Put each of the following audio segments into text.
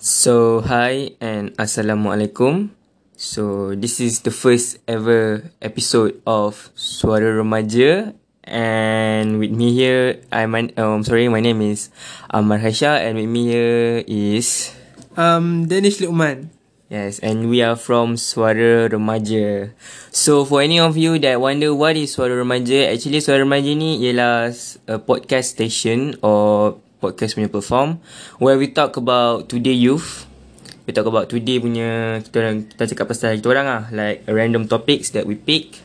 So, hi and Assalamualaikum. So, this is the first ever episode of Suara Remaja. And with me here, I'm um, sorry, my name is Amar Haisha and with me here is... Um, Danish Lukman. Yes, and we are from Suara Remaja. So, for any of you that wonder what is Suara Remaja, actually Suara Remaja ni ialah a podcast station or podcast punya platform where we talk about today youth. We talk about today punya kita orang kita cakap pasal kita orang ah like random topics that we pick.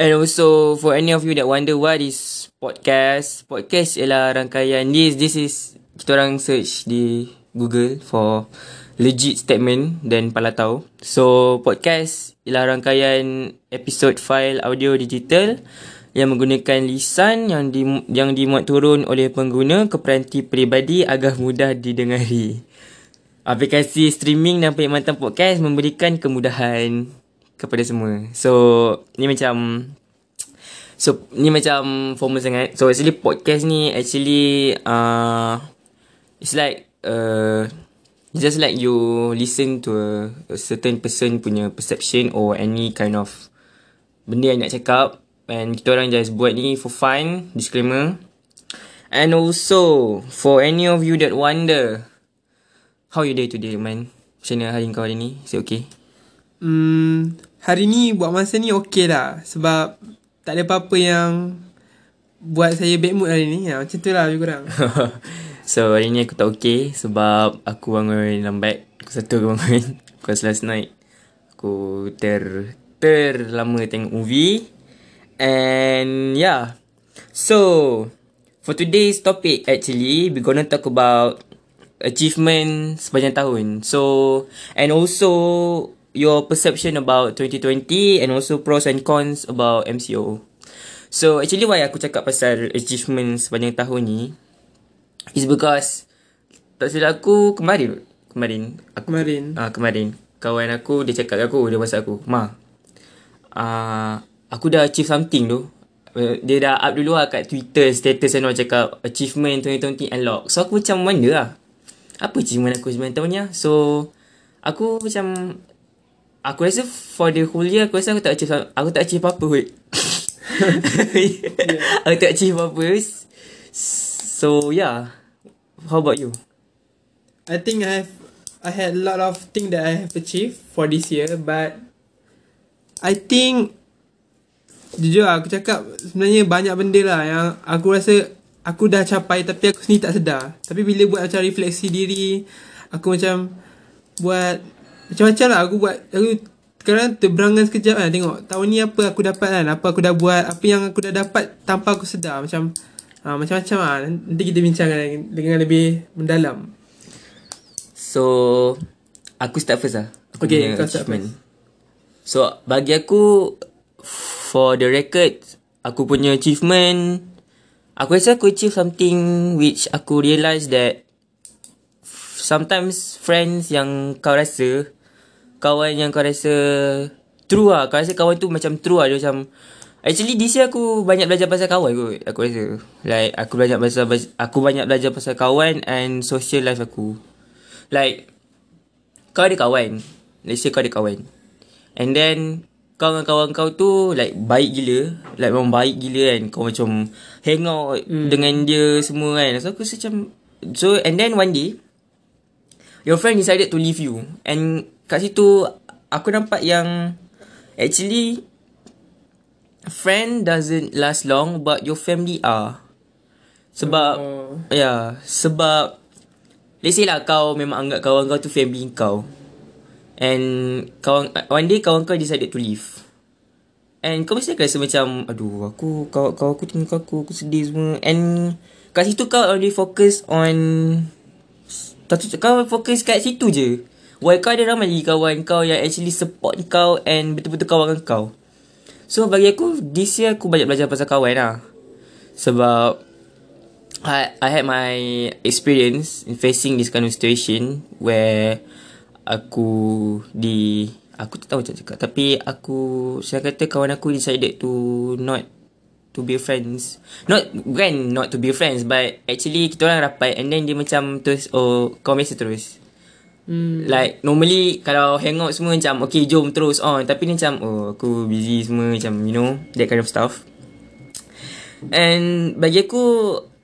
And also for any of you that wonder what is podcast, podcast ialah rangkaian this this is kita orang search di Google for legit statement dan pala tahu. So podcast ialah rangkaian episode file audio digital yang menggunakan lisan yang di, yang dimuat turun oleh pengguna ke peranti peribadi agar mudah didengari. Aplikasi streaming dan perkhidmatan podcast memberikan kemudahan kepada semua. So, ni macam So, ni macam formal sangat. So, actually podcast ni actually uh, it's like uh, just like you listen to a, a certain person punya perception or any kind of benda yang nak cakap And kita orang just buat ni for fun, disclaimer. And also, for any of you that wonder, how you day today, man? Macam mana hari kau hari ni? Is it okay? Hmm, hari ni buat masa ni okay lah. Sebab tak ada apa-apa yang buat saya bad mood hari ni. Ya, macam tu lah lebih kurang. so, hari ni aku tak okay sebab aku bangun lambat. Aku satu aku bangun. Because last night, aku ter terlama tengok movie. And yeah. So, for today's topic actually, we're gonna talk about achievement sepanjang tahun. So, and also your perception about 2020 and also pros and cons about MCO. So, actually why aku cakap pasal achievement sepanjang tahun ni is because tak silap aku kemarin kemarin aku kemarin ah uh, kemarin kawan aku dia cakap aku dia WhatsApp aku, "Ma, ah uh, aku dah achieve something tu. Uh, dia dah up dulu lah kat Twitter status and all cakap achievement 2020 unlock. So aku macam mana lah. Apa achievement aku sebenarnya tahun ni lah. So aku macam aku rasa for the whole year aku rasa aku tak achieve aku tak achieve apa-apa wait. yeah. aku tak achieve apa-apa. So yeah. How about you? I think I have I had a lot of thing that I have achieved for this year but I think Jujur lah, aku cakap sebenarnya banyak benda lah yang aku rasa aku dah capai tapi aku sendiri tak sedar. Tapi bila buat macam refleksi diri, aku macam buat macam-macam lah aku buat. Aku sekarang terberangan sekejap kan tengok tahun ni apa aku dapat kan. Apa aku dah buat, apa yang aku dah dapat tanpa aku sedar. Macam ha, macam-macam lah. Nanti kita bincang dengan lebih mendalam. So, aku start first lah. Aku okay, kau start first. So, bagi aku, for the record aku punya achievement aku rasa aku achieve something which aku realise that sometimes friends yang kau rasa kawan yang kau rasa true lah kau rasa kawan tu macam true lah dia macam actually this year aku banyak belajar pasal kawan kot aku rasa. Like aku banyak pasal aku banyak belajar pasal kawan and social life aku. Like kau ada kawan let's say kau ada kawan. And then kau dengan kawan kau tu like baik gila like memang baik gila kan kau macam hang out hmm. dengan dia semua kan so aku macam so and then one day your friend decided to leave you and kat situ aku nampak yang actually friend doesn't last long but your family are sebab oh. ya yeah, sebab let's say lah kau memang anggap kawan kau tu family kau And kawan one day kawan kau decided to leave. And kau mesti akan rasa macam aduh aku kau kau aku tinggal aku aku sedih semua. And kat situ kau only focus on kau fokus kat situ je. Why kau ada ramai lagi kawan kau yang actually support kau and betul-betul kawan dengan kau. So bagi aku this year aku banyak belajar pasal kawan lah. Sebab I, I had my experience in facing this kind of situation where aku di aku tak tahu macam cakap tapi aku saya kata kawan aku decided to not to be friends. Not bukan not to be friends but actually kita orang rapat and then dia macam terus oh kau biasa terus. Hmm. Like normally kalau hangout semua macam okay jom terus on tapi ni macam oh aku busy semua macam you know that kind of stuff. And bagi aku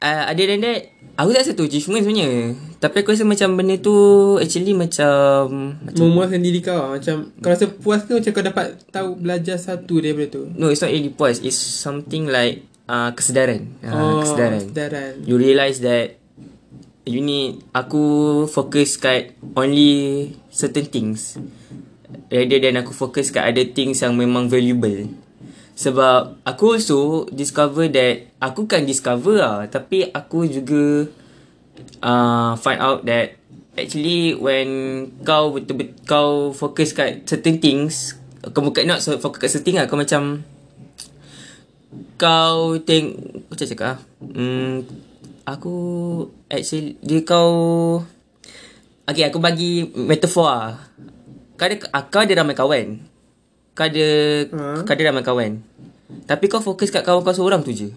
uh, other than that aku tak rasa tu achievement sebenarnya. Tapi aku rasa macam benda tu actually macam macam Memuaskan diri kau. Macam Kau rasa puas ke Macam kau dapat Tahu belajar satu daripada tu no it's not really puas it's something like uh, kesedaran. Uh, kesedaran. Kesedaran You realise that you need aku fokus kat only certain things rather than aku fokus kat other things yang memang valuable. Sebab aku also discover that aku kan discover lah tapi aku juga uh, find out that actually when kau betul-betul kau fokus kat certain things kau bukan not so fokus kat certain lah kau macam kau teng macam cakap ah hmm, aku actually dia kau Okay aku bagi metafor lah. Kau ada, ah, kau ada ramai kawan. Kau ada Ha. Kau ada ramai kawan. Tapi kau fokus kat kawan kau seorang tu je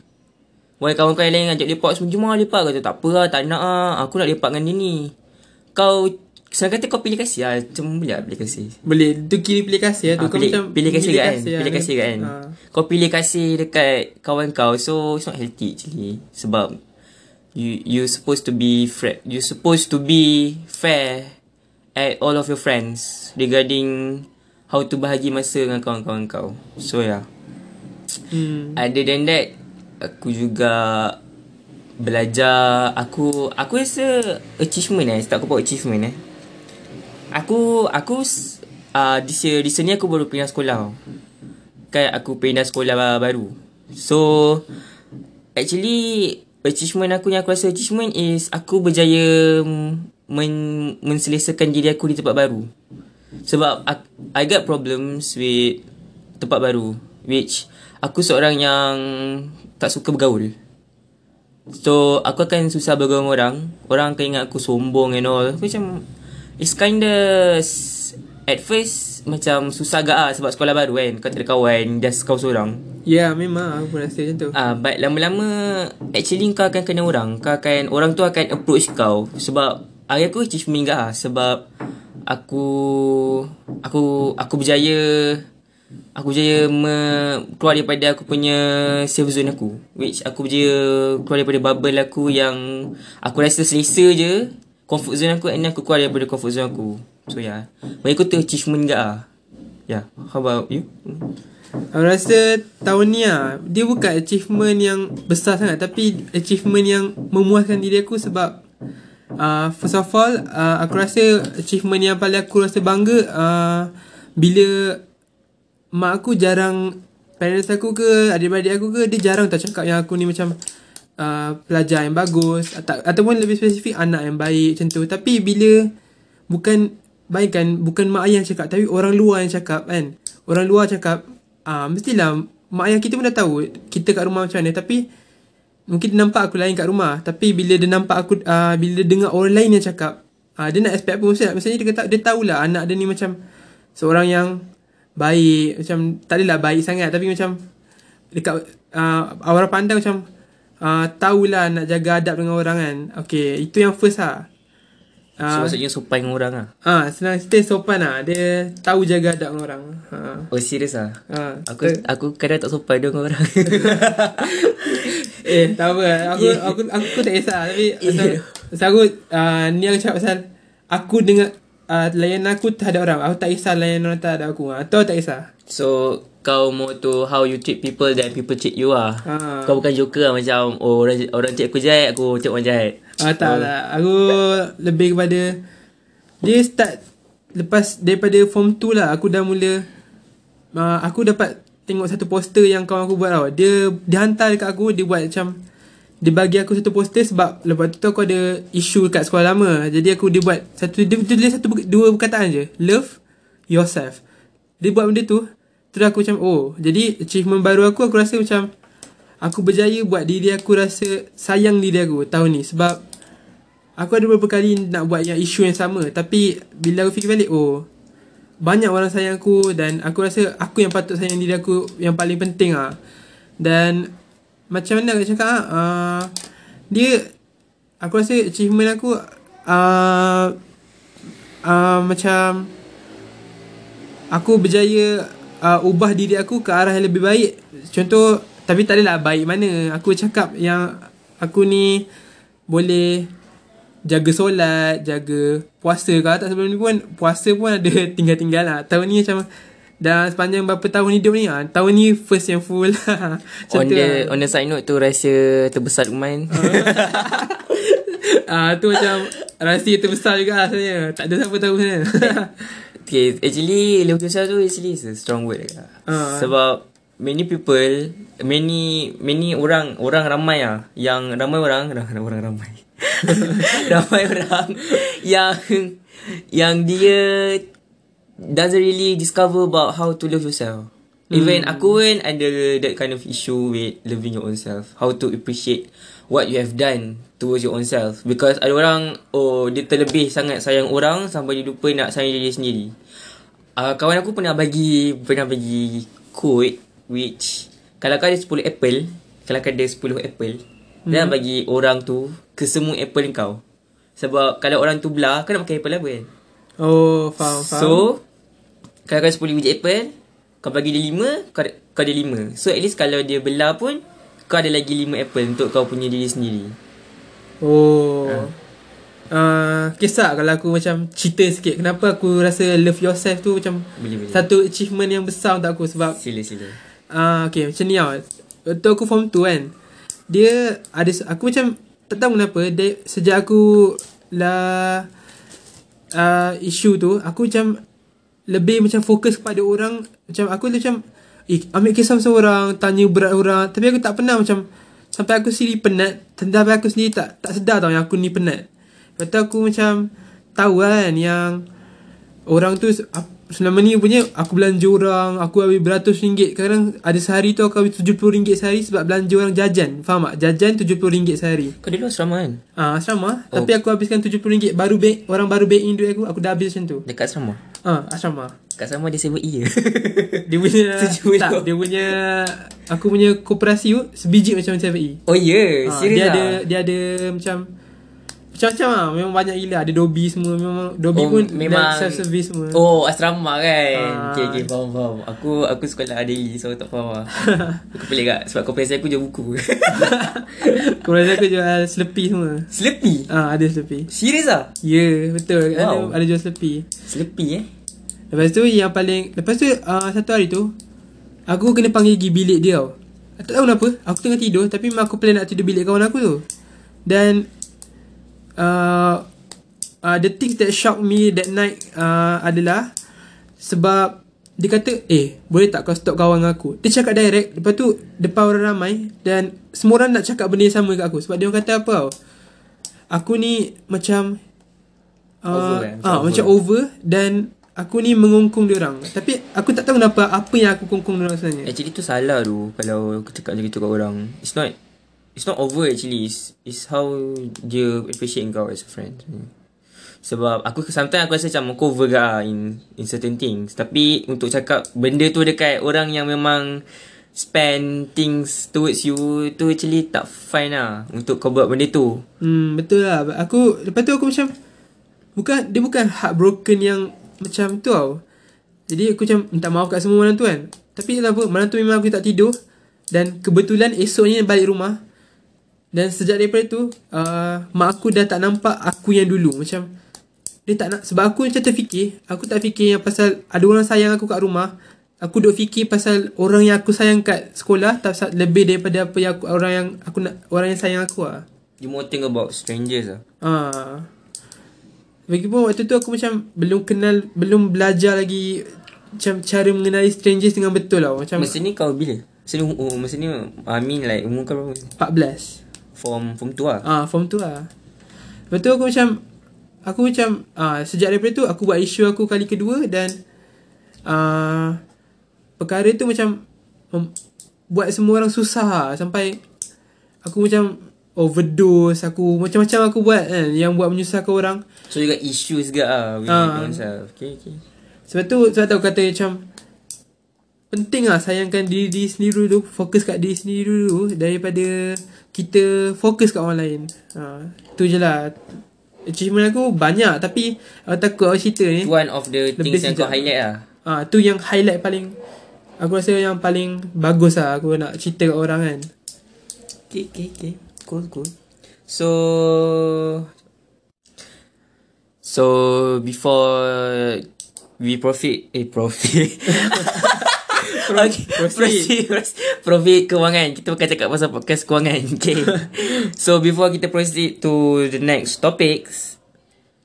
Why kawan kau yang lain ajak lepak semua Jom lah lepak. Kata tak apa lah tak nak lah Aku nak lepak dengan dia ni. Kau Senang kata kau pilih kasih lah Macam boleh lah pilih kasih? Boleh Tu kiri pilih kasih lah tu Ah, Kau pilih, macam pilih kasih kan lah. Pilih kasih kat kan. Ha. Kau pilih kasih dekat kawan kau So it's not healthy actually. Sebab You you supposed to be fair You supposed to be fair At all of your friends Regarding How to bahagi masa dengan kawan-kawan kau. So yeah. Hmm. Other than that Aku juga Belajar. Aku Aku rasa Achievement eh. Tak aku buat achievement eh. Aku Aku uh, year Recently aku baru pindah sekolah. Kan aku pindah sekolah baru. So Actually Achievement aku yang aku rasa achievement is Aku berjaya men, Menselesakan diri aku di tempat baru. Sebab I, I got problems with Tempat baru Which Aku seorang yang Tak suka bergaul. So aku akan susah bergaul dengan orang. Orang akan ingat aku sombong and all. Aku macam It's kinda At first Macam susah agak lah Sebab sekolah baru kan. Kau tak ada kawan Just kau seorang. Ya memang Aku pun rasa macam tu. Ah, uh, But lama-lama Actually kau akan kena orang. Kau akan Orang tu akan approach kau. Sebab Hari aku achievement juga lah Sebab Aku Aku Aku berjaya Aku berjaya me, Keluar daripada aku punya Safe zone aku. Which aku berjaya Keluar daripada bubble aku yang Aku rasa selesa je Comfort zone aku And aku keluar daripada comfort zone aku. So yeah Bagi aku tu achievement juga lah Yeah How about you? Aku rasa tahun ni lah Dia bukan achievement yang besar sangat Tapi achievement yang memuaskan diri aku sebab uh, First of all uh, Aku rasa achievement yang paling aku rasa bangga uh, Bila Mak aku jarang Parents aku ke Adik-adik aku ke Dia jarang tak cakap yang aku ni macam uh, Pelajar yang bagus atau, Ataupun lebih spesifik Anak yang baik macam tu. Tapi bila Bukan Bayangkan Bukan mak ayah cakap Tapi orang luar yang cakap kan. Orang luar cakap ah Mestilah Mak ayah kita pun dah tahu Kita kat rumah macam mana. Tapi Mungkin dia nampak aku lain kat rumah. Tapi bila dia nampak aku uh, Bila dia dengar orang lain yang cakap uh, Dia nak expect apa Maksudnya, maksudnya dia, kata, dia tahulah Anak dia ni macam Seorang yang Baik Macam Tak adalah baik sangat Tapi macam Dekat uh, Orang pandang macam uh, Tahulah nak jaga adab dengan orang kan Okay Itu yang first lah So uh, maksudnya sopan dengan orang lah Ah, senang cerita sopan lah. Dia tahu jaga adab dengan orang. Ha. Oh serius lah Ha. Aku aku kadang tak sopan dengan orang eh, tak apa. Aku aku aku, aku tak kisah tapi pasal, pasal aku uh, ni aku cakap pasal aku dengan uh, layan aku terhadap orang. Aku tak kisah layan orang terhadap aku. Atau tak kisah. So kau more to how you treat people than people treat you lah Ha. Kau bukan joker lah macam Oh orang, orang treat aku jahat Aku treat orang jahat Ah, tak lah. Aku lebih kepada dia start lepas daripada form 2 lah aku dah mula uh, aku dapat tengok satu poster yang kawan aku buat tau. Dia dia hantar dekat aku, dia buat macam dia bagi aku satu poster sebab lepas tu aku ada isu kat sekolah lama. Jadi aku dia buat satu dia, dia tulis satu dua perkataan je. Love yourself. Dia buat benda tu Terus aku macam Oh Jadi achievement baru aku Aku rasa macam Aku berjaya buat diri aku rasa Sayang diri aku Tahun ni Sebab Aku ada beberapa kali Nak buat yang isu yang sama Tapi Bila aku fikir balik Oh Banyak orang sayang aku Dan aku rasa Aku yang patut sayang diri aku Yang paling penting ah Dan macam mana aku cakap uh, dia aku rasa achievement aku uh, uh, macam aku berjaya uh, ubah diri aku ke arah yang lebih baik. Contoh tapi tak adalah baik mana. Aku cakap yang aku ni boleh jaga solat, jaga puasa. Kalau tak sebelum ni pun puasa pun ada tinggal-tinggal lah. Tahun ni macam dah sepanjang berapa tahun hidup ni ah. Tahun ni first yang full. On the lah. on the side note tu rahsia terbesar Uman. Ah tu macam rahsia terbesar juga lah sebenarnya. Tak ada siapa tahu sebenarnya. okay, actually love yourself tu actually is a strong word lah. Ah. Sebab many people, many many orang orang ramai ah yang ramai orang orang, orang ramai. ramai orang yang yang dia doesn't really discover about how to love yourself. Even aku pun ada that kind of issue with loving your own self. How to appreciate what you have done towards your own self. Because ada orang, oh dia terlebih sangat sayang orang sampai dia lupa nak sayang diri sendiri. Uh, kawan aku pernah bagi pernah bagi quote which kalau kau ada 10 apple, kalau kau ada 10 apple, hmm. jangan bagi orang tu ke semua apple kau. Sebab kalau orang tu belah, kau nak makan apple apa kan? oh, faham, faham. So Kalau kau 10 biji apple Kau bagi dia 5 Kau ada, kau ada 5 So at least kalau dia belah pun Kau ada lagi 5 apple Untuk kau punya diri sendiri Oh. Uh, kisah kalau aku macam cerita sikit kenapa aku rasa love yourself tu macam Boleh boleh satu achievement yang besar untuk aku sebab Sila sila Ah, uh, okay, macam ni tau. Waktu aku form 2 kan. Dia ada aku macam tak tahu kenapa dia, sejak aku lah uh, isu tu aku macam lebih macam fokus kepada orang macam aku tu macam eh, ambil kisah seorang tanya berat orang. Tapi aku tak pernah macam sampai aku sendiri penat sampai aku sendiri tak tak sedar tau yang aku ni penat. Lepas tu aku macam tahu kan yang orang tu selama ni punya aku belanja orang aku habis beratus ringgit kadang ada sehari tu aku habis 70 ringgit sehari sebab belanja orang jajan faham tak jajan 70 ringgit sehari Kau dulu asrama kan? Ah, asrama. Oh. Tapi aku habiskan RM70 baru bank orang baru bank in duit aku, aku dah habis macam tu. Dekat asrama Ah, asrama. Dekat asrama dia sibuk iya Dia punya Tujuh tak, dia punya aku punya koperasi tu sebiji macam macam FE. Oh ya yeah. Ah, Serius dia lah ada dia ada macam macam-macam lah. Memang banyak gila. Ada Dobby semua. Memang Dobby Oh, pun memang- Self-service semua. Oh asrama kan? Ah. Okay okay faham faham. Aku aku sekolah daily So tak faham lah. Aku pelik kat Sebab kompresi aku jual buku. Koperasi aku jual Slurpee semua. Sleepy? Ah, Ada Slurpee Serius lah Ya yeah, betul Wow. ada, ada jual Slurpee Sleepy eh? Lepas tu yang paling Lepas tu uh, satu hari tu Aku kena panggil pergi bilik dia tau. Tak tahu kenapa. Aku tengah tidur Tapi memang aku plan nak tidur bilik kawan aku tu. Dan uh, uh, The things that shocked me that night uh, Adalah Sebab Dia kata Eh boleh tak kau stop kawan dengan aku? Dia cakap direct. Lepas tu Depan orang ramai Dan Semua orang nak cakap benda yang sama kat aku Sebab dia orang kata apa tau? Aku ni Macam uh, Over kan? ah, Over. Macam over Dan Aku ni mengungkung dia orang. Tapi aku tak tahu kenapa Apa yang aku kongkong dia orang sebenarnya. Actually tu salah tu Kalau aku cakap macam gitu kat orang. It's not It's not over actually. It's, it's how Dia appreciate kau as a friend. Sebab aku Sometimes aku rasa macam Aku over gak lah in, in certain things. Tapi Untuk cakap Benda tu dekat Orang yang memang Spend things towards you Tu actually tak fine lah Untuk kau buat benda tu. Hmm betul lah. Aku Lepas tu aku macam Bukan Dia bukan heartbroken yang Macam tu tau. Jadi aku macam Minta maaf kat semua malam tu kan. Tapi tak apa Malam tu memang aku tak tidur. Dan kebetulan esoknya balik rumah Dan sejak daripada tu uh, Mak aku dah tak nampak Aku yang dulu Macam Dia tak nak Sebab aku macam terfikir Aku tak fikir yang pasal Ada orang sayang aku kat rumah Aku duk fikir pasal Orang yang aku sayang kat sekolah tak, Lebih daripada apa yang aku Orang yang aku nak Orang yang sayang aku lah You more think about strangers lah Ah. Lagipun waktu tu aku macam belum kenal, belum belajar lagi macam cara mengenali strangers dengan betul lah. Macam Masa ni kau bila? Masa ni, oh, masa ni I mean like Umur kau berapa 14. Form, form tu lah Ah, form tu lah. Lepas tu aku macam aku macam ah sejak daripada tu aku buat isu aku kali kedua dan ah perkara tu macam mem- buat semua orang susah lah. sampai aku macam overdose aku macam-macam aku buat kan yang buat menyusahkan orang So you got issues juga lah With Ah. yourself Okay okay Sebab tu Sebab tu aku kata macam penting lah sayangkan diri, diri sendiri dulu fokus kat diri sendiri dulu daripada kita fokus kat orang lain ha, tu je lah achievement aku banyak tapi aku takut aku cerita ni One of the things yang kau highlight lah. ha, tu yang highlight paling aku rasa yang paling bagus lah aku nak cerita kat orang kan Okay, okay, okay. Cool, cool. So, so before we profit, eh profit. okay, proceed. proceed. Profit kewangan. Kita bukan cakap pasal podcast kewangan. Okay. so before kita proceed to the next topics.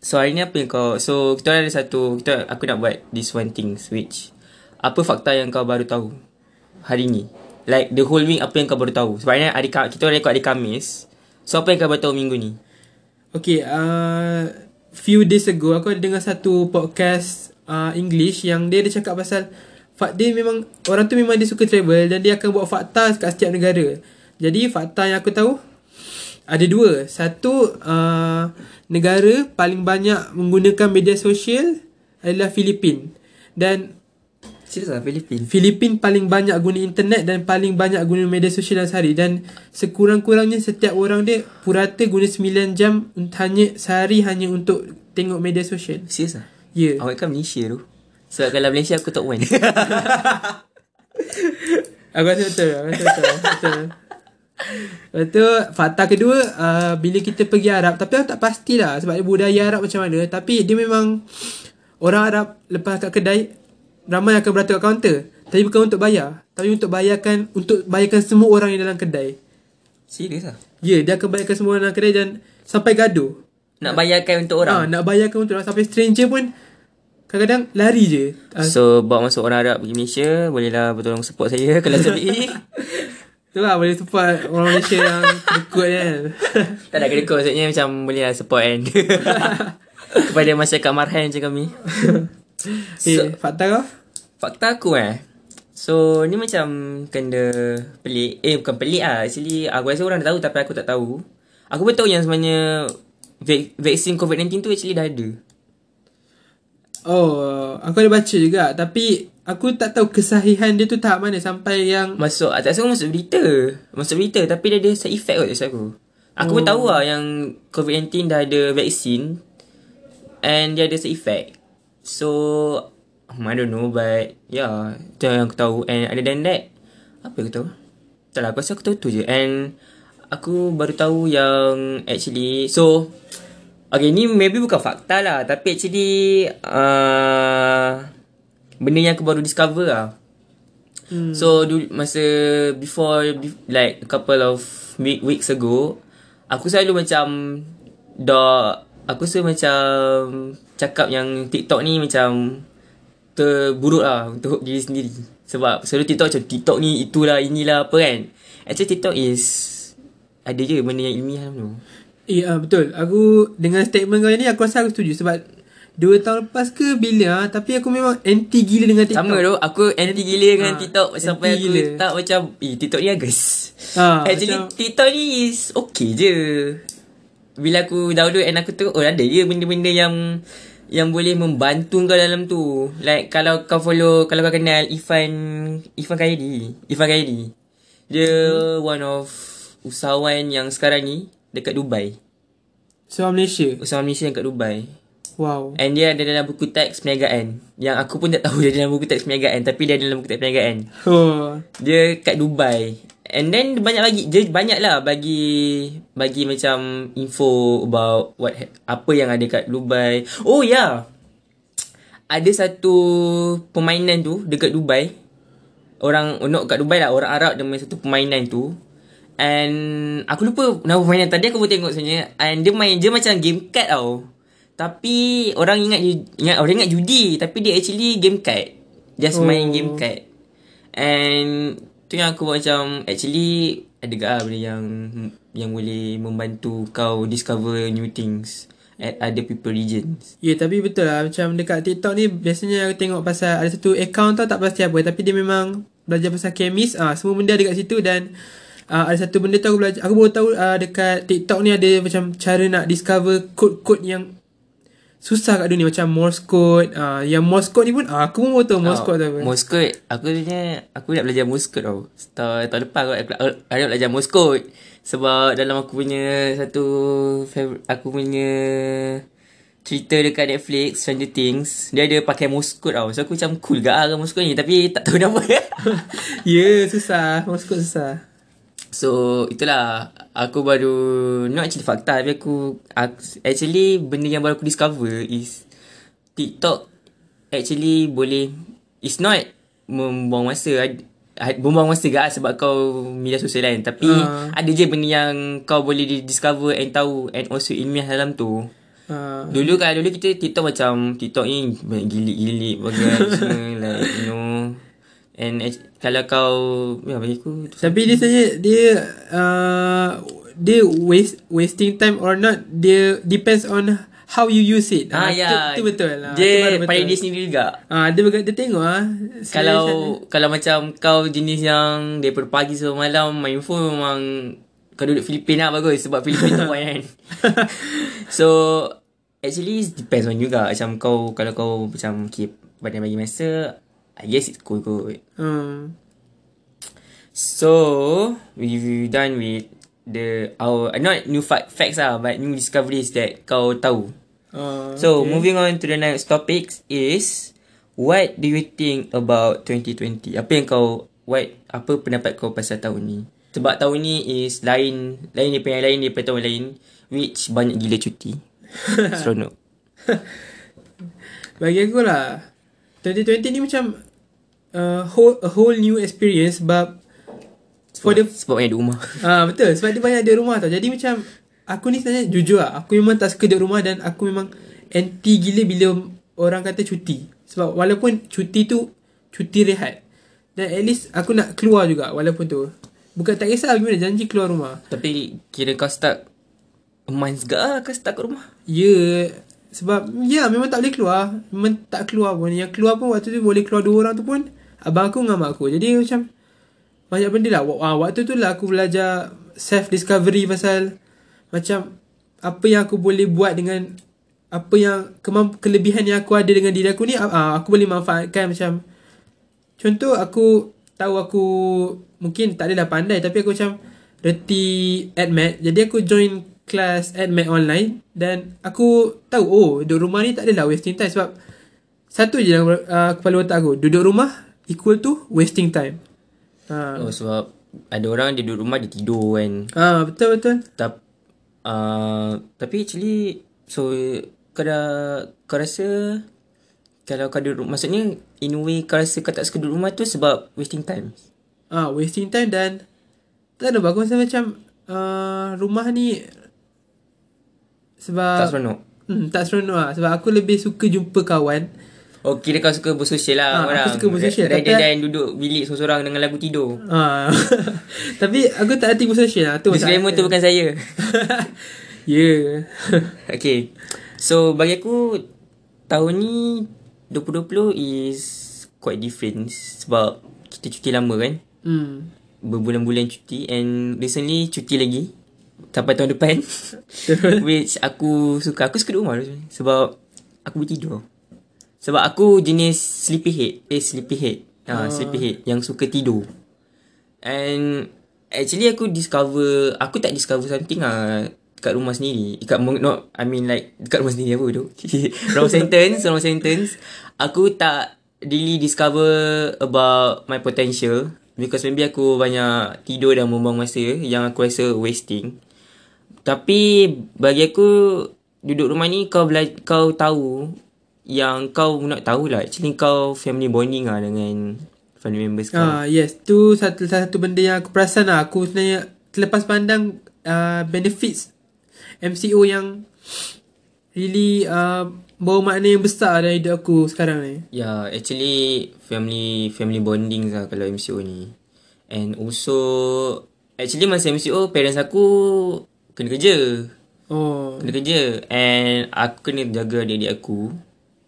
So hari ni apa yang kau So kita ada satu kita, Aku nak buat This one things Which Apa fakta yang kau baru tahu Hari ni Like the whole week Apa yang kau baru tahu Sebabnya hari, kita rekod hari Kamis So apa yang kau baru tahu minggu ni Okay, uh, few days ago aku ada dengar satu podcast uh, English yang dia ada cakap pasal dia memang orang tu memang dia suka travel dan dia akan buat fakta kat setiap negara. Jadi fakta yang aku tahu ada dua. Satu uh, negara paling banyak menggunakan media sosial adalah Filipin. Dan Serius lah Filipin Filipin paling banyak guna internet dan paling banyak guna media sosial dalam sehari dan sekurang-kurangnya setiap orang dia purata guna 9 jam hanya sehari hanya untuk tengok media sosial. Serius lah Ya. Yeah. Awak kan Malaysia tu Sebab kalau Malaysia aku top 1 Aku rasa betul. Aku rasa betul. betul. Lepas tu fakta kedua uh, bila kita pergi Arab tapi aku tak pastilah sebab dia budaya Arab macam mana tapi dia memang orang Arab lepas kat kedai ramai akan beratur kat kaunter tapi bukan untuk bayar tapi untuk bayarkan untuk bayarkan semua orang yang dalam kedai. Serius lah Ya, dia akan bayarkan semua orang dalam kedai dan sampai gaduh. Nak bayarkan untuk Ah, orang nak bayarkan untuk orang sampai stranger pun kadang-kadang lari je. Ah, So bawa masuk orang Arab pergi Malaysia Bolehlah bertolong support saya Kalau jadi tu lah boleh support orang Malaysia yang dekut kan. Tak kena kau Maksudnya macam Boleh lah support kan Kepada masyarakat marhan macam kami. Eh, fakta kau? Fakta aku eh. So ni macam Kena Pelik. Eh bukan pelik lah. Actually Aku rasa orang dah tahu Tapi aku tak tahu. Aku pun tahu yang sebenarnya Vaksin COVID-19 tu Actually dah ada Oh, aku ada baca juga. Tapi aku tak tahu kesahihan dia tu tahap mana. Sampai yang Masuk Tak rasa masuk berita. Masuk berita Tapi dia ada side effect kot aku. Aku pun tahu lah Yang COVID-19 dah ada vaksin And dia ada side effect. So um, I don't know But Yeah Itu yang aku tahu. And other than that Apa aku tahu? Tak lah aku rasa aku tahu tu je. And Aku baru tahu yang Actually So Okay ni maybe bukan fakta lah Tapi actually uh, Benda yang aku baru discover lah Hmm. So dulu masa before be- like a couple of week, weeks ago, aku selalu macam dah aku rasa macam cakap yang TikTok ni macam terburuk lah untuk diri sendiri. Sebab selalu TikTok macam TikTok ni itulah inilah apa kan. Actually TikTok is ada je benda yang ilmiah tu. Eh uh, betul. Aku dengan statement kau ni Aku rasa aku setuju. Sebab Dua tahun lepas ke bila ah, Tapi aku memang Anti gila dengan TikTok. Sama tu Aku anti gila dengan Ah, TikTok. Sampai aku gila. tak macam Eh TikTok ni agus Ah, Actually macam- TikTok ni is Okay je. Bila aku download And aku tengok Oh ada je benda-benda yang Yang boleh membantu kau dalam tu. Like kalau kau follow Kalau kau kenal Ifan Ifan Khairi Ifan Khairi. Dia Hmm. one of Usahawan yang sekarang ni Dekat Dubai. So Malaysia? Usahawan Malaysia yang kat Dubai. Wow. And dia ada dalam buku teks perniagaan. Yang aku pun tak tahu dia ada dalam buku teks perniagaan Tapi dia ada dalam buku teks perniagaan. Oh. Dia kat Dubai. And then banyak lagi. Dia banyak lah bagi Bagi macam Info about what ha- Apa yang ada kat Dubai. Oh ya. Yeah. Ada satu Permainan tu Dekat Dubai. Orang oh, Not kat Dubai lah. Orang Arab Dia main satu permainan tu And Aku lupa Nama permainan. Tadi Aku pun tengok sebenarnya. And dia main Dia macam game card tau. Tapi Orang ingat ingat Orang ingat judi Tapi dia actually game card Just oh. main game card And Tu yang aku buat macam Actually Ada gak benda yang Yang boleh membantu Kau discover new things At other people regions? Ya yeah, tapi betul lah. Macam dekat TikTok ni Biasanya aku tengok pasal Ada satu account tau Tak pasti apa. Tapi dia memang Belajar pasal kemis ah Semua benda ada kat situ Dan ah, Ada satu benda tu aku belajar Aku baru tahu ah, Dekat TikTok ni ada Macam cara nak discover Kod-kod yang susah kat dunia macam Morse code. Uh, yang Morse code ni pun uh, aku pun tahu Morse code tu apa. Morse code Aku punya Aku nak belajar Morse code tau Tahun, tahun lepas aku, aku, aku nak belajar Morse code Sebab dalam aku punya Satu Aku punya Cerita dekat Netflix Stranger Things Dia ada pakai Morse code tau So aku macam cool gak Morse code ni Tapi tak tahu nama Ya, yeah, susah. Morse code susah. So itulah. Aku baru Not actually fakta Tapi aku, aku Actually Benda yang baru aku discover Is TikTok Actually boleh It's not Membuang masa Membuang masa gak Sebab kau Media sosial lain Tapi Ah. Ada je benda yang Kau boleh di- discover And tahu And also ilmiah dalam tu. Uh, Dulu kan Dulu kita TikTok macam TikTok ni gilik-gilik Bagai semua Like you know And kalau kau Ya bagi aku tapi dia sebenarnya dia uh, dia waste wasting time or not dia depends on how you use it. Ah, tu, ya. tu betul lah. Tu Dia pada dia sendiri juga. Ah, dia berga- dia tengok ah. Kalau kalau macam kau jenis yang daripada pagi sampai malam main phone memang kau duduk Filipina lah bagus sebab Filipina tu kan. so actually it depends on you juga macam kau kalau kau macam keep badan bagi masa I guess it's cool kot. hmm. So we done with the our not new fact, facts lah but new discoveries that kau tahu. Oh, So, okay. moving on to the next topics is what do you think about 2020? Apa yang kau what apa pendapat kau pasal tahun ni? Sebab tahun ni is lain lain daripada yang lain daripada tahun lain which banyak gila cuti. Seronok. Bagi aku lah 2020 ni macam uh, whole, a whole new experience sebab for the Sebab banyak di rumah. Ah betul sebab dia banyak di rumah tau. Jadi macam aku ni sebenarnya jujur lah. Aku memang tak suka duduk rumah dan aku memang anti gila bila orang kata cuti. Sebab walaupun cuti tu cuti rehat. Dan at least aku nak keluar juga walaupun tu. Bukan tak kisah gimana janji keluar rumah. Tapi kira kau start a month juga lah kau start kat rumah. Ya sebab ya memang tak boleh keluar. Memang tak keluar pun. Yang keluar pun waktu tu boleh keluar dua orang tu pun abang aku dengan mak aku. Jadi macam banyak benda lah. Ah, Waktu tu lah aku belajar self discovery pasal macam apa yang aku boleh buat dengan apa yang kemamp- kelebihan yang aku ada dengan diri aku ni ah, aku boleh manfaatkan macam contoh aku tahu aku mungkin tak adalah pandai tapi aku macam reti admat jadi aku join kelas admat online dan aku tahu oh duduk rumah ni tak adalah wasting time sebab satu je dalam uh, kepala otak aku duduk rumah equal to wasting time ha Oh sebab ada orang dia duduk rumah dia tidur kan. ah betul betul Tap, uh, tapi actually so kau dah kau rasa kalau kau duduk maksudnya in a way kau rasa kau tak suka duduk rumah tu sebab wasting time. Ah, wasting time dan tak ada rasa macam uh, rumah ni sebab tak seronok. Hmm, tak seronok lah Sebab aku lebih suka jumpa kawan Oh kira kau suka bersosial lah Ah, aku orang. suka bersosial, Rather tapi- than duduk bilik seorang-seorang dengan lagu tidur. ah. Tapi aku tak hati bersosial lah tu Disclaimer tu bukan saya. Ya yeah. okay. So bagi aku tahun ni 2020 is quite different sebab kita cuti lama kan. hmm. Berbulan-bulan cuti and recently cuti lagi sampai tahun depan. Which aku suka. Aku suka duduk rumah sebenarnya. Sebab Aku boleh tidur. Sebab aku jenis sleepy head. Eh sleepy head. Ha, Oh. Sleepy head Yang suka tidur. And Actually aku discover Aku tak discover something lah Kat rumah sendiri. Kat not, I mean like Dekat rumah sendiri apa tu Wrong sentence Wrong sentence. Aku tak Really discover About my potential. Because maybe aku banyak Tidur dan membuang masa Yang aku rasa wasting tapi bagi aku duduk rumah ni kau bela- kau tahu yang kau nak tahu lah actually kau family bonding lah dengan family members kau. Ah yes, tu satu satu benda yang aku perasan lah. Aku sebenarnya terlepas pandang uh, benefits MCO yang really uh, bawa makna yang besar dalam hidup aku sekarang ni. Ya, yeah, actually family family bonding lah kalau MCO ni. And also actually masa MCO parents aku kena kerja. Oh. Kena kerja And aku kena jaga adik-adik aku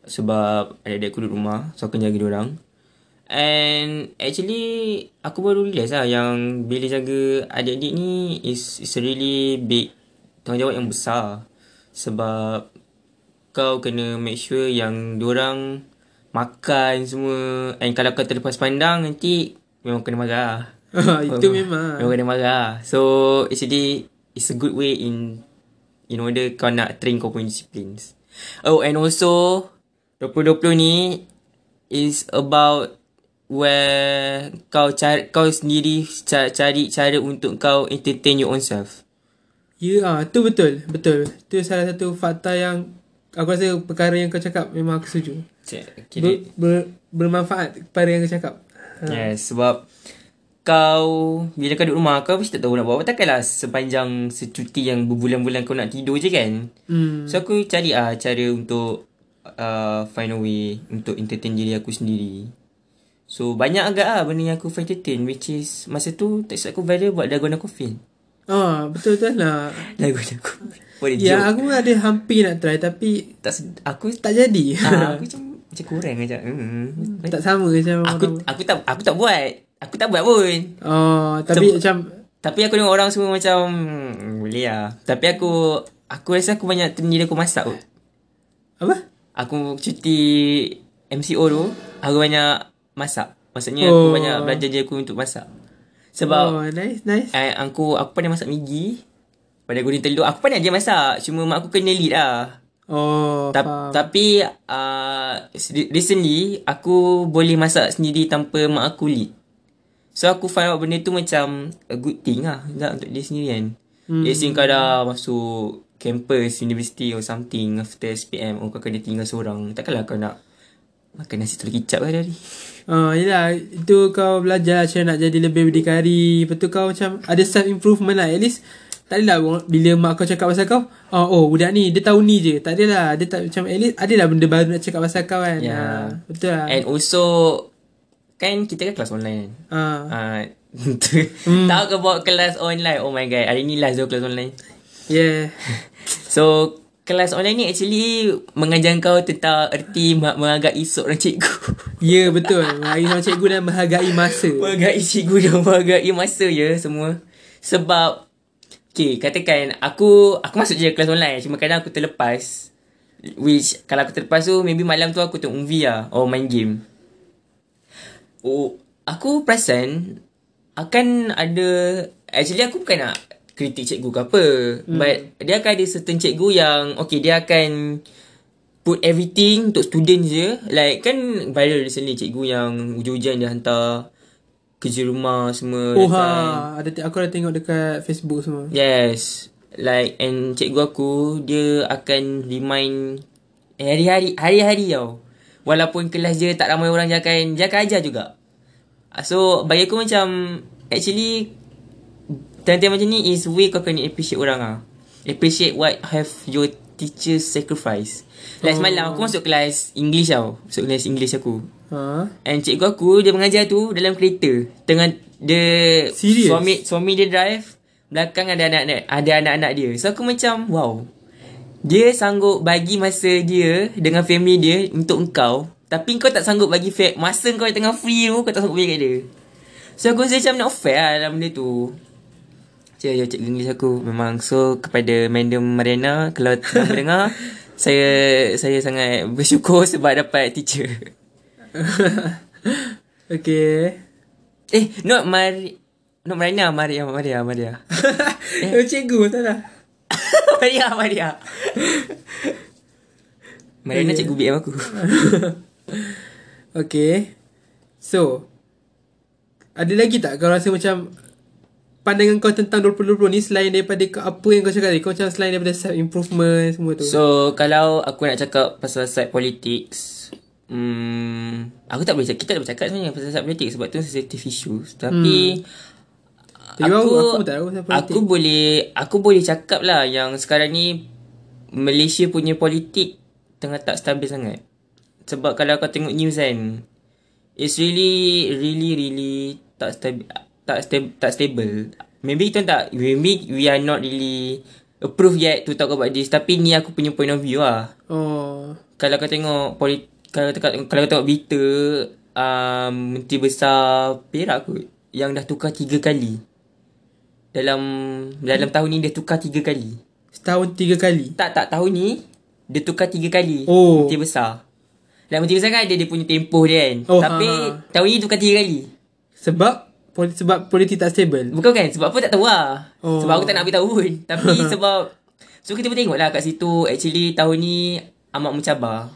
Sebab adik-adik aku duduk rumah So aku kena jaga diorang And actually Aku baru realise lah Yang bila jaga adik-adik ni Is, is a really big Tanggungjawab yang besar Sebab kau kena make sure yang orang makan semua and kalau kau terlepas pandang nanti memang kena marah. Itu memang. Memang kena marah. So actually it's a good way in in order kau nak train kau punya disciplines. Oh and also 2020 ni is about where kau cari kau sendiri ca- cari cara untuk kau entertain your own self. Ya, ah, tu betul. Betul. Tu salah satu fakta yang aku rasa perkara yang kau cakap memang aku setuju. Cik, Ber, ber, bermanfaat kepada yang kau cakap. Ha. Yes, sebab kau bila kau duduk rumah kau mesti tak tahu nak buat apa takkanlah sepanjang secuti yang berbulan-bulan kau nak tidur je kan. Hmm. So aku cari ah cara untuk uh, find a way untuk entertain diri aku sendiri. So banyak agak ah benda yang aku find entertain which is masa tu tak silap aku viral buat Dalgona Coffin. Ah, betul tu lah. Dalgona Coffin. What a Ya, joke. aku ada hampir nak try tapi tak aku tak jadi. ah, aku macam macam kurang macam. Hmm. tak sama macam Aku aku tak aku tak buat. Aku tak buat pun. Oh, tapi Sebab- macam Tapi aku tengok orang semua macam hmm, boleh lah. Tapi aku aku rasa aku banyak tenyira aku masak kot. apa? Aku cuti MCO tu, aku banyak masak. Maksudnya aku Oh. banyak belajar diri aku untuk masak. Sebab oh, nice, nice. eh, aku aku pandai masak Maggi. Pandai goreng telur. Aku pandai je masak. Cuma mak aku kena lead lah. Oh, Ta- faham. tapi uh, recently aku boleh masak sendiri tanpa mak aku lead. So aku find out benda tu macam a good thing lah tak, untuk dia sendiri kan. Hmm. Let's say kau dah masuk campus, university or something after SPM or kau kena tinggal seorang. Takkanlah kau nak makan nasi telur kicap hari hari. Oh, yelah. Itu kau belajar macam nak jadi lebih berdikari. Lepas tu kau macam ada self-improvement lah. At least tak adalah bila mak kau cakap pasal kau, oh, oh budak ni, dia tahu ni je. Tak adalah. Dia tak macam, at least adalah benda baru nak cakap pasal kau kan. Ya. Ah, betul lah. And also kan kita kan kelas online kan. Ah. Ah, hmm. Tahu ke buat kelas online? Oh my god, hari ni last tu kelas online. Yeah. So kelas online ni actually mengajar kau tentang erti menghargai seorang cikgu. Ya, betul. Menghargai sama cikgu dan menghargai masa. menghargai cikgu dan menghargai masa je semua. Sebab Okay, katakan aku aku masuk je kelas online cuma kadang aku terlepas. Which kalau aku terlepas tu maybe malam tu aku tengok movie lah or main game. Oh, aku perasan akan ada actually aku bukan nak kritik cikgu ke apa hmm. but dia akan ada certain cikgu yang okay dia akan put everything untuk student je like kan viral recently cikgu yang hujan-hujan dia hantar kerja rumah semua Oh ha, ada aku dah tengok dekat Facebook semua. Yes. Like and cikgu aku dia akan remind eh, hari-hari hari-hari tau. Walaupun kelas dia tak ramai orang dia akan dia akan ajar juga. Ah, So bagi aku macam actually time-time macam ni is way kau kena appreciate orang ah. Appreciate what have your teachers sacrifice. Like Oh. semalam aku masuk kelas English tau. Masuk kelas English aku. Ha. And cikgu aku dia mengajar tu dalam kereta. Tengah dia Serious? suami suami dia drive, belakang ada anak-anak ada anak-anak dia. So aku macam wow. Dia sanggup bagi masa dia dengan family dia untuk engkau, tapi kau tak sanggup bagi fa- masa kau tengah free tu kau tak sanggup bagi kat dia. So aku rasa macam not fair lah dalam benda tu. Cik, ya cikgu English aku memang so kepada Madam Mariana kalau tengah mendengar saya saya sangat bersyukur sebab dapat teacher. okay. Eh, not Mari... Not Marina, Maria, Maria, Maria. Eh. cikgu salah. Maria, Maria. Marina Okay. cikgu BM aku. Okay. So, ada lagi tak kau rasa macam pandangan kau tentang 2020 ni selain daripada apa yang kau cakap tadi, kau macam selain daripada self improvement semua tu. So, kalau aku nak cakap pasal side politics, hmm, aku tak boleh cakap, kita tak boleh cakap sebenarnya pasal side politics sebab tu sensitive issues. Tapi, Tapi aku, aku- aku politik. aku boleh, aku boleh cakap lah yang sekarang ni Malaysia punya politik tengah tak stabil sangat. Sebab kalau kau tengok news kan, it's really, really, really tak stabil, tak stable, tak stable. Maybe kita tak, maybe we are not really approved yet to talk about this. Tapi ni aku punya point of view lah. Oh. Kalau kau tengok polit, kalau tengok, kalau kau tengok berita, um, Menteri Besar Perak kot, yang dah tukar tiga kali. Dalam dalam tahun ni dia tukar tiga kali. Setahun tiga kali. Tak, tak tahun ni. Dia tukar tiga kali Oh. Menteri besar Dan menteri besar kan ada dia punya tempoh dia kan Oh, Tapi ha, ha. tahun ni tukar tiga kali Sebab poli- sebab politik tak stable. Bukan kan Sebab apa tak tahu lah Oh. Sebab aku tak nak beritahu pun Tapi sebab So kita pun tengok lah kat situ Actually tahun ni Amat mencabar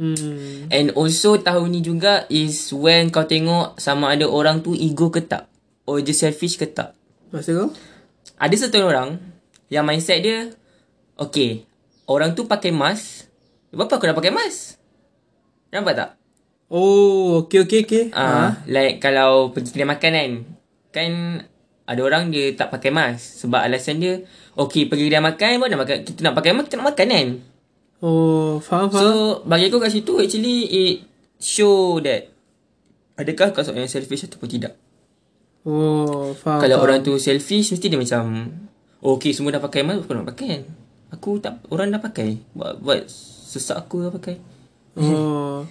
Hmm. And also tahun ni juga Is when kau tengok Sama ada orang tu ego ke tak Or just selfish ke tak Maksud kau? Ada satu orang Yang mindset dia Okay Orang tu pakai mask Kenapa aku nak pakai mask Nampak tak Oh, okey okey okey. Ah, Like kalau pergi kedai makan kan Kan Ada orang dia tak pakai mask Sebab alasan dia Okay pergi kedai makan pun nak makan, Kita nak pakai mask Kita nak makan kan Oh, faham So faham. bagi aku kat situ Actually it Show that Adakah kau seorang yang selfish Ataupun tidak oh, faham. Kalau faham. orang tu selfish Mesti dia macam Okay semua dah pakai mask Aku nak pakai kan Aku tak Orang dah pakai Buat, buat Sesak aku dah pakai Oh.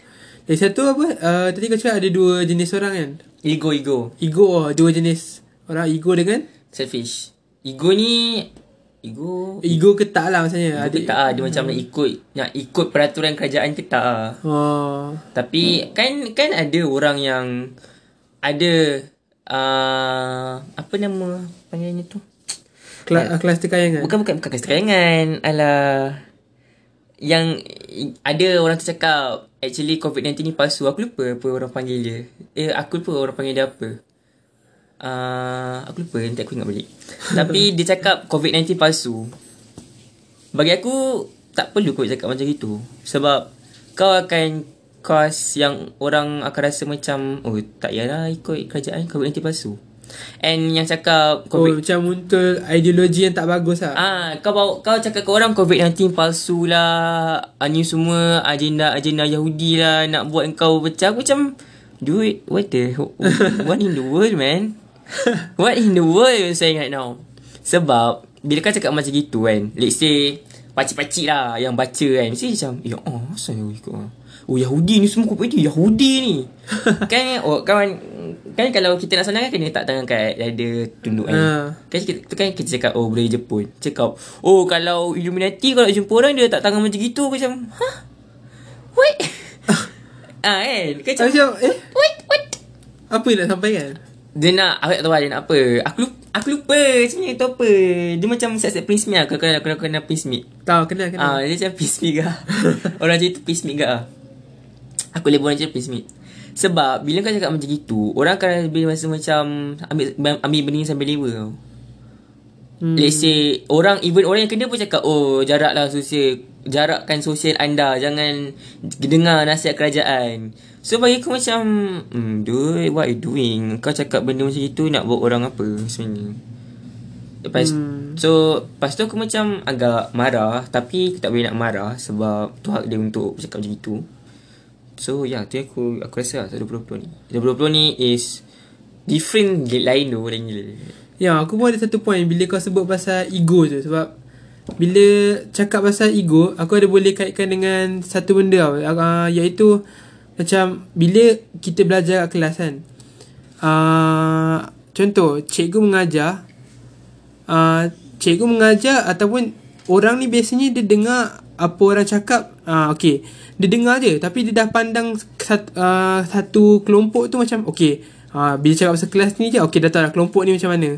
Dari satu apa? Uh, tadi kau cakap ada dua jenis orang kan? Ego ego Ego oh, dua jenis. Orang ego dengan Selfish Ego ni Ego ego ke tak lah maksudnya. Ada tak lah Dia macam nak ikut Nak ikut peraturan kerajaan ke tak lah Oh. Tapi Kan Kan ada orang yang Ada uh, Apa nama Panggilnya tu Kelas, uh, kelas tekayangan. Bukan bukan bukan keserangan Alah Yang Ada orang tu cakap Actually COVID-19 ni palsu. Aku lupa apa orang panggil dia. Eh aku lupa orang panggil dia apa. Uh, Aku lupa. Nanti aku ingat balik. Tapi dia cakap COVID-19 palsu. Bagi aku Tak perlu kau cakap macam itu. Sebab Kau akan Cause yang orang akan rasa macam Oh tak payahlah ikut kerajaan COVID-19 palsu And yang cakap Oh, macam muncul ideologi yang tak bagus lah. Ah, kau bawa kau cakap ke orang COVID-19 palsu lah. Ah, ni semua agenda-agenda Yahudi lah nak buat kau pecah. Aku macam dude, what the what in the world man? What in the world you saying right now? Sebab bila kau cakap macam gitu kan, let's say pakcik-pakcik lah yang baca kan, mesti macam, ya oh, asal you ikut ah? Oh Yahudi ni semua kau Yahudi ni. Kan oh, kawan Kan kalau kita nak senang kan Kena tak tangan kat dada tunduk kan Ah. Kan kita, kan kita cakap Oh budaya Jepun Cakap Oh kalau Illuminati Kalau jumpa orang Dia tak tangan macam gitu. Macam Hah? What? Ah kan? Kau macam Macam, eh, What? What? Apa yang nak sampaikan? Dia nak Aku tak tahu lah dia nak apa. Aku lupa Aku lupa Sebenarnya tu apa. Dia macam Set-set Prince Smith lah. Kalau kau kena kena Prince Smith Tahu, kenal, kenal. Ah, dia macam Prince Smith lah Orang macam itu Prince Smith lah Aku label orang macam Prince Smith. Sebab Bila kau cakap macam gitu Orang akan lebih rasa macam Ambil ambil benda sampai level tau. Hmm. Let's say Orang Even orang yang kena pun cakap Oh jaraklah sosial Jarakkan sosial anda. Jangan Dengar nasihat kerajaan. So bagi aku macam hmm, Dude What you doing? Kau cakap benda macam itu Nak buat orang apa Sebenarnya? Lepas Hmm. So Lepas tu aku macam Agak marah. Tapi aku tak boleh nak marah Sebab Tu hak dia untuk Cakap macam itu So yeah, tu aku Aku rasa lah 2020 ni. 2020 ni is Different lain tu Lain gila. Ya, aku pun ada satu point. Bila kau sebut pasal ego tu sebab bila cakap pasal ego, aku ada boleh kaitkan dengan satu benda tau, uh, iaitu macam bila kita belajar kat kelas kan. Uh, contoh, cikgu mengajar uh, cikgu mengajar ataupun orang ni biasanya dia dengar apa orang cakap uh, okey. Dia dengar je tapi dia dah pandang satu, uh, satu kelompok tu macam okey. Uh, bila cakap pasal kelas ni je okey dah tahu dah kelompok ni macam mana.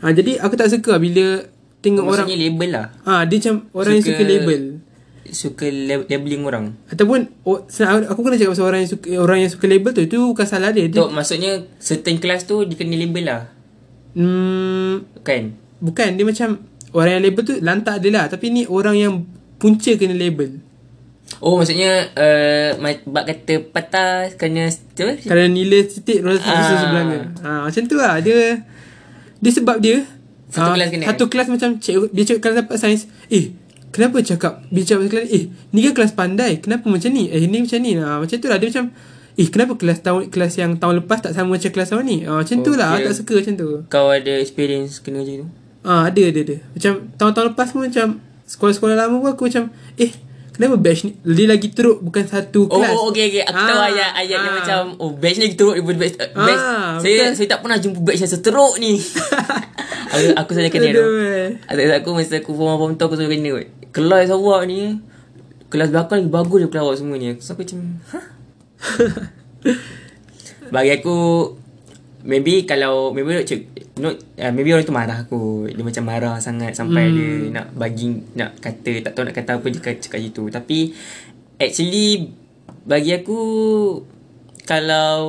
Uh, jadi aku tak suka bila tengok orang Maksudnya label lah. Ah uh, dia macam orang yang Suka- suka label. Suka lab- labeling orang. Ataupun oh, aku kena cakap pasal orang yang suka orang yang suka label tu itu bukan salah dia, dia Tu maksudnya Certain kelas tu Dia kena label lah. Hmm, Kan? Bukan. Dia macam Orang yang label tu Lantak dia lah. Tapi ni orang yang Punca kena label. Oh maksudnya uh, Bak kata patah Kena tu, Kalau nilai titik Roller Ah. ah. sebelangnya ha, Macam tu lah. Dia Dia sebab dia Satu ah, kelas kena. Satu kelas macam cik, Dia cakap kalau dapat sains Eh Kenapa cakap Dia cakap kelas? Eh ni kan kelas pandai. Kenapa macam ni? Eh ni macam ni. Ha, Macam tu lah. Dia macam Eh kenapa kelas tahun kelas yang tahun lepas Tak sama macam kelas tahun ni? Ha, Macam tu lah. Tak suka macam tu. Kau ada experience Kena macam tu? Ah ada ada ada. Macam tahun-tahun lepas pun macam sekolah-sekolah lama pun aku macam eh kenapa batch ni dia lagi teruk bukan satu Oh, kelas. oh okay, okay. Aku tahu Ah, ayat ayat yang ah. macam oh batch ni lagi teruk daripada batch, uh, batch. Saya betul. saya tak pernah jumpa batch yang seteruk ni. aku aku saja kena tu. Eh. Ada aku masa aku form form tu aku selalu kena. kot. Kelas awak ni kelas belakang lagi bagus daripada awak semuanya. So aku macam, hah? Bagi aku, maybe kalau, maybe cik, no, uh, maybe orang tu marah aku. Dia macam marah sangat sampai Hmm. dia nak bagi, nak kata, tak tahu nak kata apa dia cakap, gitu. Tapi, actually, bagi aku, kalau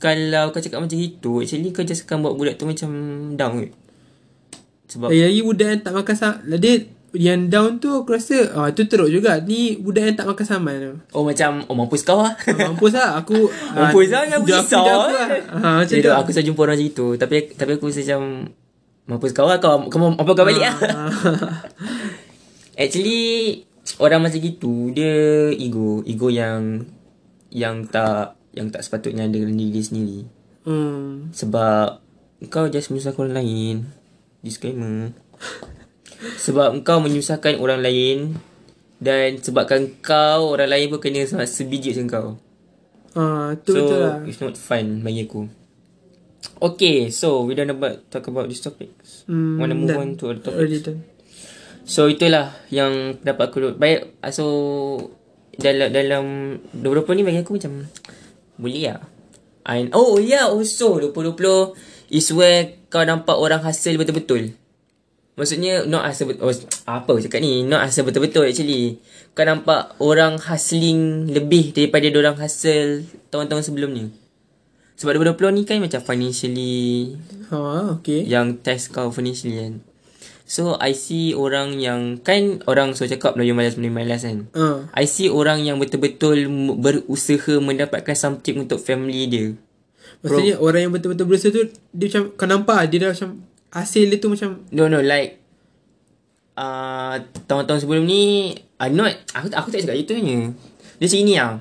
kalau kau cakap macam itu, actually kau just akan buat budak tu macam down kot. Sebab Eh, lagi budak yang tak makan sama. Dia yang down tu aku rasa ah tu teruk juga. Ni budak yang tak makan saman tu. Oh macam Oh mampus kau lah Ah, Mampus lah aku ah, Mampus lah Jangan aku, risau dia aku lah. Ha, macam tu. Aku selalu jumpa orang macam itu Tapi tapi aku rasa macam Mampus kau lah kau Kau apa kau balik lah Ah, Actually Orang macam gitu Dia ego Ego yang Yang tak Yang tak sepatutnya ada dalam diri dia sendiri hmm. Sebab Kau just menyusahkan orang lain Disclaimer Sebab engkau menyusahkan orang lain Dan sebabkan kau Orang lain pun kena sama sebiji macam kau Ah, tu so, betul lah. it's not fun bagi aku. Okay, so we done about talk about this topic. Hmm, Wanna move done. on to other Already topics. done. So itulah yang pendapat aku. Baik, ah, so dalam dalam 2020 ni bagi aku macam boleh lah. And, oh yeah, also 2020 is where kau nampak orang hasil betul-betul. Maksudnya not asal betul oh, apa cakap ni not asal betul-betul actually. Kau nampak orang hustling lebih daripada orang hasil tahun-tahun sebelum ni. Sebab 2020 ni kan macam financially Ha, okay. yang test kau financially kan. So I see orang yang kan orang so cakap Melayu malas Melayu malas kan. Ah. I see orang yang betul-betul berusaha mendapatkan something untuk family dia. Maksudnya orang yang betul-betul berusaha tu dia macam kau nampak dia dah macam hasil dia tu macam No no like uh, tahun-tahun sebelum ni uh, not aku aku tak cakap itu hanya. Dia macam ini ah.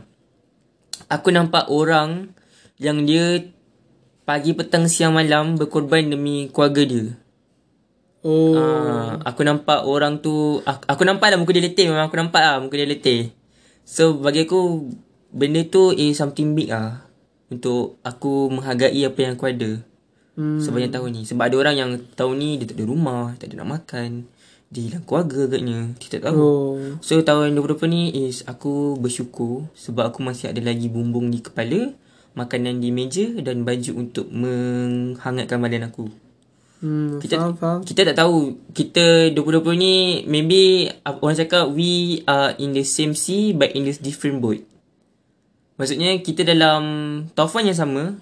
Aku nampak orang yang dia pagi petang siang malam berkorban demi keluarga dia. oh Ah, aku nampak orang tu aku, aku nampak lah muka dia letih memang aku nampak lah muka dia letih. So bagi aku benda tu is something big ah untuk aku menghargai apa yang aku ada hmm. sepanjang tahun ni. Sebab ada orang yang tahun ni dia tak ada rumah, tak ada nak makan. Dia hilang keluarga agaknya. Dia tak tahu. Oh. So tahun 2020 ni is aku bersyukur sebab aku masih ada lagi bumbung di kepala, makanan di meja dan baju untuk menghangatkan badan aku. Hmm, Kita faham, faham. kita tak tahu kita 2020 ni maybe uh, orang cakap we are in the same sea but in this different boat. Maksudnya kita dalam taufan yang sama,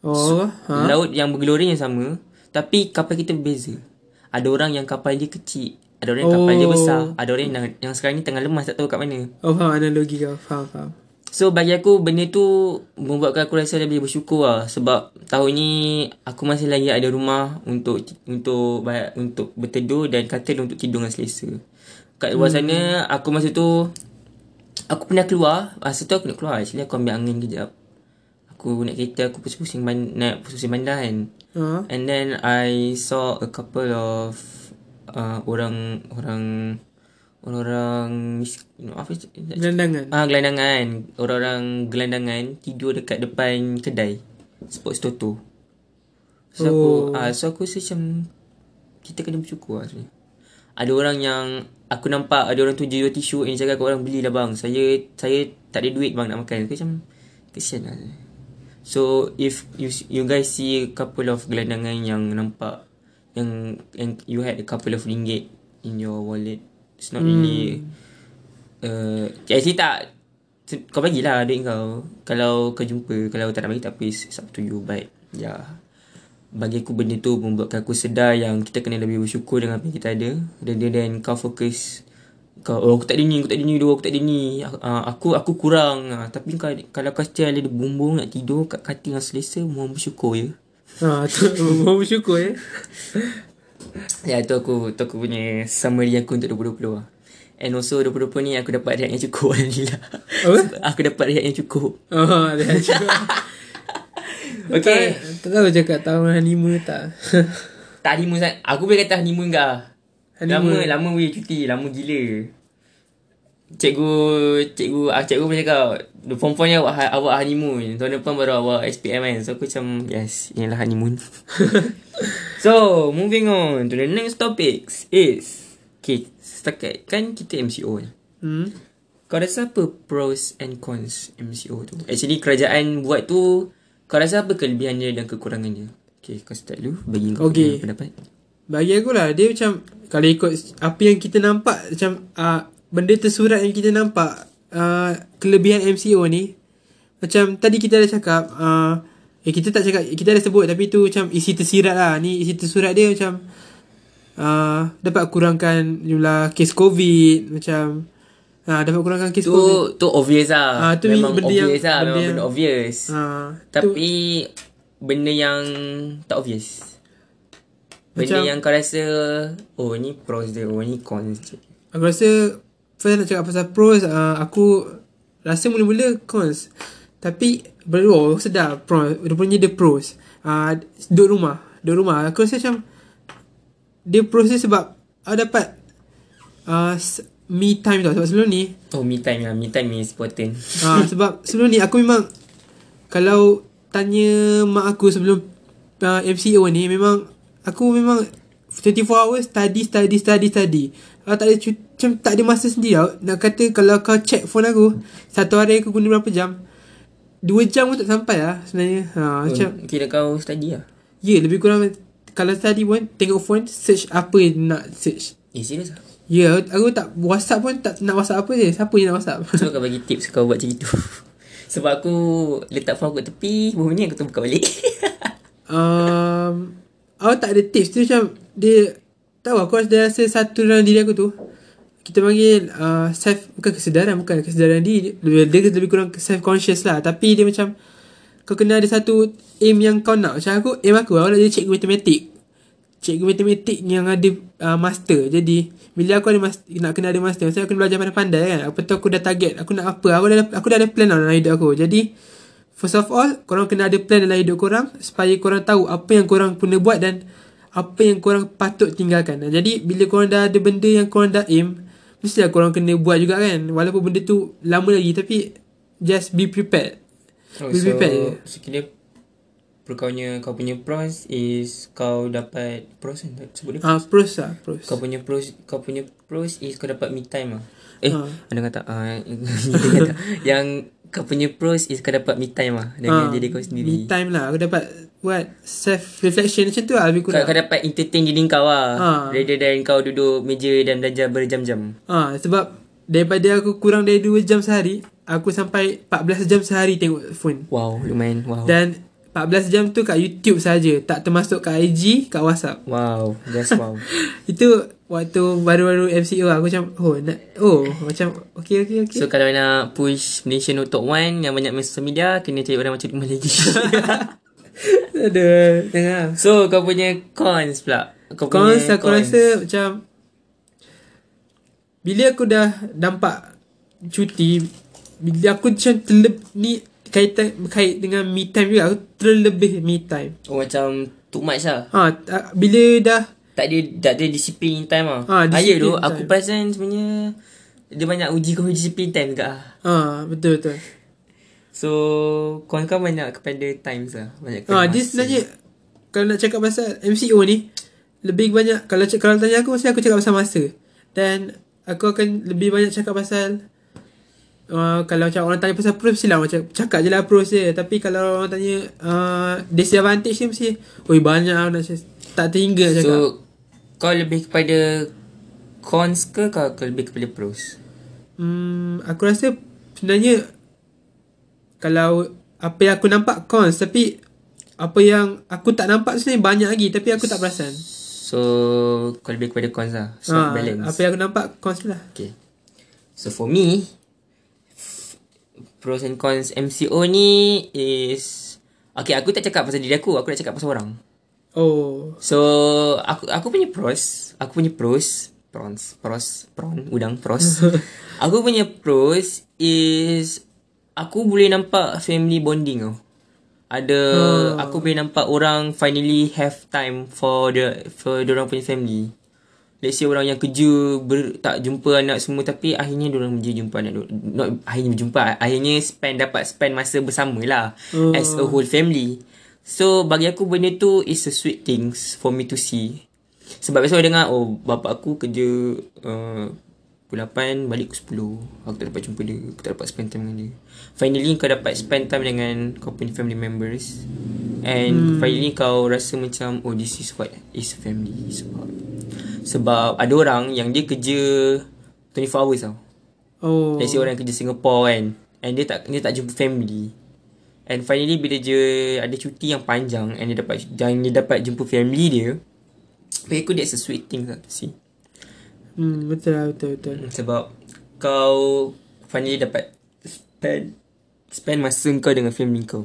Oh, ha. laut yang bergelora yang sama, tapi kapal kita berbeza. Ada orang yang kapal dia kecil, ada orang yang kapal dia Oh. besar, ada orang yang, yang sekarang ni tengah lemas tak tahu kat mana. Oh, faham analogi kau. Faham, faham. So bagi aku benda tu membuatkan aku rasa lebih bersyukur lah sebab tahun ni aku masih lagi ada rumah untuk untuk bayar, untuk berteduh dan katil untuk tidur dengan selesa. Kat luar sana aku masa tu aku pernah keluar, masa tu aku nak keluar actually aku ambil angin kejap. Aku naik kereta aku pusing-pusing ban- naik pusing bandar kan. Ha. And then I saw a couple of uh, orang orang orang mis- apa Gelandangan. Ah gelandangan. Orang-orang gelandangan tidur dekat depan kedai sports toto. So oh. aku ah so aku rasa macam kita kena bersyukur lah sebenarnya. Ada orang yang aku nampak ada orang tu jual tisu yang cakap kat orang belilah bang. Saya saya tak ada duit bang nak makan. Aku macam kesian lah. So if you you guys see a couple of gelandangan yang nampak yang yang you had a couple of ringgit in your wallet. It's not really uh, actually tak. Kau bagilah duit kau. Kalau kau jumpa kalau tak nak bagi tak apa it's it's up to you but yeah bagi aku benda tu membuatkan aku sedar yang kita kena lebih bersyukur dengan apa yang kita ada. Rather than kau fokus kau oh aku tak ada ni aku tak ada ni dua aku tak ada ni uh, aku aku kurang uh, tapi kau kalau kau still ada bumbung nak tidur kat katil yang selesa mohon bersyukur ya Ha, tu mau bersyukur ya. Ya tu aku tu aku punya summary aku untuk 2020 lah. And also 2020 ni aku dapat rehat yang cukup Alhamdulillah. Apa? aku dapat rehat yang cukup. Oh, dia cakap. Okay. Tak, tak tahu cakap tahun honeymoon tak. Tak honeymoon sangat. Aku boleh kata honeymoon ke? Lama, lama weh cuti. Lama gila. Cikgu, cikgu, ah, cikgu pun cakap, the form 4 ni awak, awak honeymoon. Tahun depan baru awak SPM kan. So aku macam, yes, inilah honeymoon. so, moving on to the next topics is Okay, setakat kan kita MCO ni. Hmm. Kau rasa apa pros and cons MCO tu? Actually kerajaan buat tu, kau rasa apa kelebihan dia dan kekurangan dia? Okay, kau start dulu. Bagi kau Okay. pendapat. Bagi aku lah Dia macam Kalau ikut Apa yang kita nampak Macam uh, Benda tersurat yang kita nampak uh, Kelebihan MCO ni Macam Tadi kita dah cakap uh, Eh kita tak cakap Kita dah sebut Tapi tu macam Isi tersirat lah Ni isi tersurat dia macam uh, Dapat kurangkan Jumlah kes COVID Macam uh, Dapat kurangkan kes Tu COVID tu obvious lah. Ah, tu memang benda yang- obvious lah. benda memang yang- benda obvious. uh, Tapi benda yang tak obvious. Benda Macam- yang kau rasa oh ni pros dia, oh ni cons je. Aku rasa First nak cakap pasal pros uh, Aku Rasa mula-mula cons. Tapi Baru aku sedar pros Rupanya dia pros. Uh, Duduk rumah Duduk rumah. Aku rasa macam Dia pros dia sebab Aku dapat uh, Me time tau. Sebab sebelum ni Oh me time lah, me time is important. uh, Sebab sebelum ni aku memang Kalau Tanya mak aku sebelum uh, MCO ni Memang Aku memang 24 hours Study study study study Kalau tak ada Macam tak ada masa sendiri tau Nak kata Kalau kau check phone aku Satu hari aku guna berapa jam Dua jam pun tak sampai lah Sebenarnya ha, Macam Oh, kira kau study lah. Ya yeah, lebih kurang Kalau study pun Tengok phone Search apa yang nak search Eh serius lah. Ya yeah, aku tak Whatsapp pun tak nak whatsapp apa je Siapa yang nak whatsapp Cuba kau bagi tips kau buat macam itu. Sebab aku letak phone aku tepi, baru ni aku tu buka balik. um, Aku tak ada tips tu macam Dia Tahu aku dah rasa satu dalam diri aku tu Kita panggil uh, self Bukan kesedaran Bukan kesedaran diri Dia, dia lebih kurang self conscious lah. Tapi dia macam Kau kena ada satu Aim yang kau nak. Macam aku Aim aku nak jadi cikgu matematik Cikgu matematik yang ada uh, master. Jadi Bila aku ada master, Nak kena ada master Maksudnya aku kena belajar pandai-pandai kan. Apa tu aku dah target Aku nak apa Aku dah aku dah ada plan tau dalam hidup aku. Jadi First of all Korang kena ada plan dalam hidup korang Supaya korang tahu Apa yang korang kena buat Dan Apa yang korang patut tinggalkan Jadi Bila korang dah ada benda yang korang dah aim Mestilah korang kena buat juga kan Walaupun benda tu Lama lagi Tapi Just be prepared Oh, Be so, prepared. so kira kau punya, kau punya pros is kau dapat pros kan sebut dia? Ah, Pros lah Pros Kau punya pros kau punya pros is kau dapat me time lah. Eh, Ha. ada kata ah dia kata yang kau punya pros is kau dapat me time lah dengan Ah, diri kau sendiri. Me time lah Aku dapat Buat self reflection Macam tu lah Lebih Kau, kurang kau dapat entertain diri kau lah. Ha. Rather than kau duduk meja dan belajar berjam-jam. Ah, Sebab Daripada aku kurang dari 2 jam sehari Aku sampai 14 jam sehari tengok phone Wow, lumayan. Wow. Dan 14 jam tu kat YouTube saja, Tak termasuk kat IG Kat WhatsApp wow, just wow. Itu Waktu baru-baru MCO aku macam Oh nak Oh macam Okay okay okay So kalau nak push Malaysia no top 1 yang banyak social media kena cari orang macam lagi. Aduh Tengah so kau punya cons pula. Kau Cons punya aku rasa macam Bila aku dah Nampak Cuti Bila aku macam terleb Ni Kaitan Berkait dengan me time juga Aku terlebih me time Oh macam too much lah. ha, Bila dah Tak ada tak ada disiplin time. Ah, Ah, ya disiplin tu time. aku perasan sebenarnya dia banyak uji kau disiplin time juga lah. ha, Betul betul So kau kau banyak kepada times lah. Banyak kepada Ha, dia sebenarnya kalau nak cakap pasal MCO ni lebih banyak kalau kalau tanya aku mesti aku cakap pasal masa. Dan aku akan lebih banyak cakap pasal uh, kalau macam orang tanya pasal pros mesti lah macam cakap je lah pros je. Tapi kalau orang tanya uh, disadvantage ni mesti oi banyak lah nak tak terhingga cakap. So kau lebih kepada cons ke kau, kau lebih kepada pros? Hmm, aku rasa sebenarnya kalau apa yang aku nampak cons tapi apa yang aku tak nampak sebenarnya banyak lagi tapi aku tak perasan. So kau lebih kepada cons lah. So Ha, balance. apa yang aku nampak cons lah. Okay. So for me, pros and cons MCO ni is Okay, aku tak cakap pasal diri aku, aku nak cakap pasal orang. Oh. So, aku aku punya pros, aku punya pros, prawns, pros, prawn, udang, pros. aku punya pros is aku boleh nampak family bonding tau. Ada Oh. aku boleh nampak orang finally have time for the for orang punya family. Let's say orang yang kerja ber, tak jumpa anak semua tapi akhirnya orang je jumpa anak not akhirnya berjumpa akhirnya spend dapat spend masa bersama lah Oh. as a whole family. So bagi aku benda tu is a sweet things for me to see. Sebab biasa orang dengar Oh bapak aku kerja uh, Pukul 8 Balik pukul 10 Aku tak dapat jumpa dia Aku tak dapat spend time dengan dia. Finally kau dapat spend time dengan Kau punya family members. And hmm. finally kau rasa macam Oh this is what is family Sebab. Sebab ada orang yang dia kerja 24 hours tau. Oh. Let's say orang kerja Singapore kan. And dia tak dia tak jumpa family. And finally bila dia ada cuti yang panjang And dia dapat dan dia dapat jumpa family dia Bagi aku that's a sweet thing lah to see Hmm, betul lah, betul, betul. Sebab kau finally dapat spend spend masa kau dengan family kau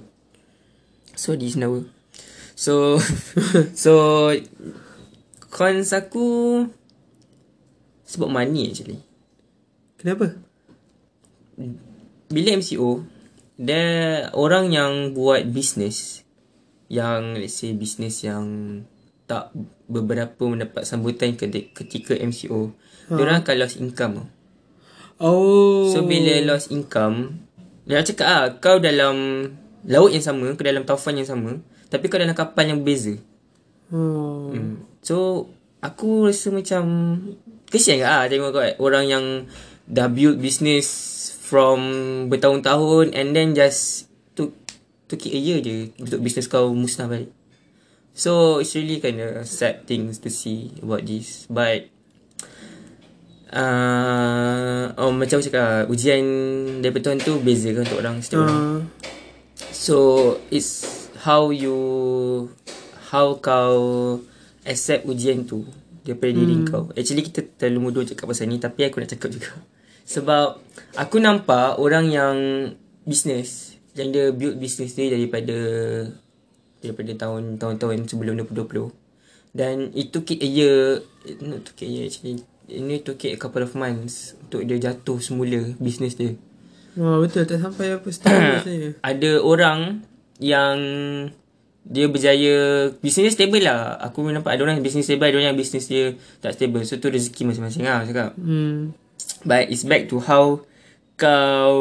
So this now So So Cons aku Sebab money actually Kenapa? bila MCO dia orang yang buat bisnes yang let's say bisnes yang tak beberapa mendapat sambutan ketika, MCO ha. orang akan lost income. Oh. so bila lost income dia cakap ah kau dalam laut yang sama kau dalam taufan yang sama tapi kau dalam kapal yang berbeza Oh. Hmm. So aku rasa macam kesian ke ah tengok kau orang yang dah build business from bertahun-tahun and then just took took it a year je untuk business kau musnah balik. So it's really kind of sad things to see about this but uh, oh macam aku cakap ujian daripada Tuhan tu beza kan untuk orang setiap orang. Uh, So it's how you how kau accept ujian tu daripada hmm. diri kau. Actually kita terlalu mudah cakap pasal ni tapi aku nak cakap juga. Sebab aku nampak orang yang business yang dia build business dia daripada daripada tahun tahun-tahun sebelum 2020. Dan it took it a year, not took it a year actually. Ini took it a couple of months untuk dia jatuh semula business dia. oh, betul. Tak sampai apa setahun sebenarnya. ada orang yang dia berjaya bisnes stable lah. Aku nampak ada orang yang bisnes stable, ada orang yang bisnes dia tak stable. So tu rezeki masing-masing lah cakap. Hmm. But it's back to how kau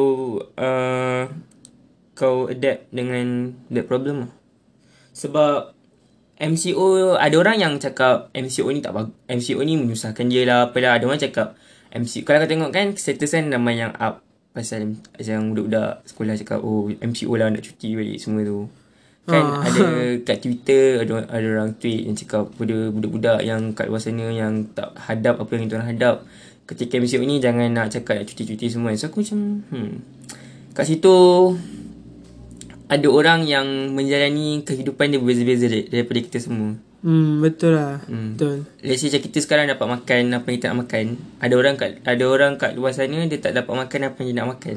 uh, kau adapt dengan that problem lah. Sebab MCO ada orang yang cakap MCO ni tak bagus. MCO ni menyusahkan dia lah apalah. Ada orang cakap MCO kalau kau tengok kan status kan ramai yang up pasal yang budak-budak sekolah cakap oh MCO lah nak cuti balik semua tu. Kan Ah. ada kat Twitter ada ada orang tweet yang cakap pada budak-budak yang kat luar sana yang tak hadap apa yang kita orang hadap ketika MCO ni jangan nak cakap nak cuti-cuti semua. So aku macam hmm. Kat situ ada orang yang menjalani kehidupan dia berbeza-beza dar- daripada kita semua. Hmm, betul lah. Hmm. Betul. Let's say macam kita sekarang dapat makan apa yang kita nak makan. Ada orang kat ada orang kat luar sana dia tak dapat makan apa yang dia nak makan.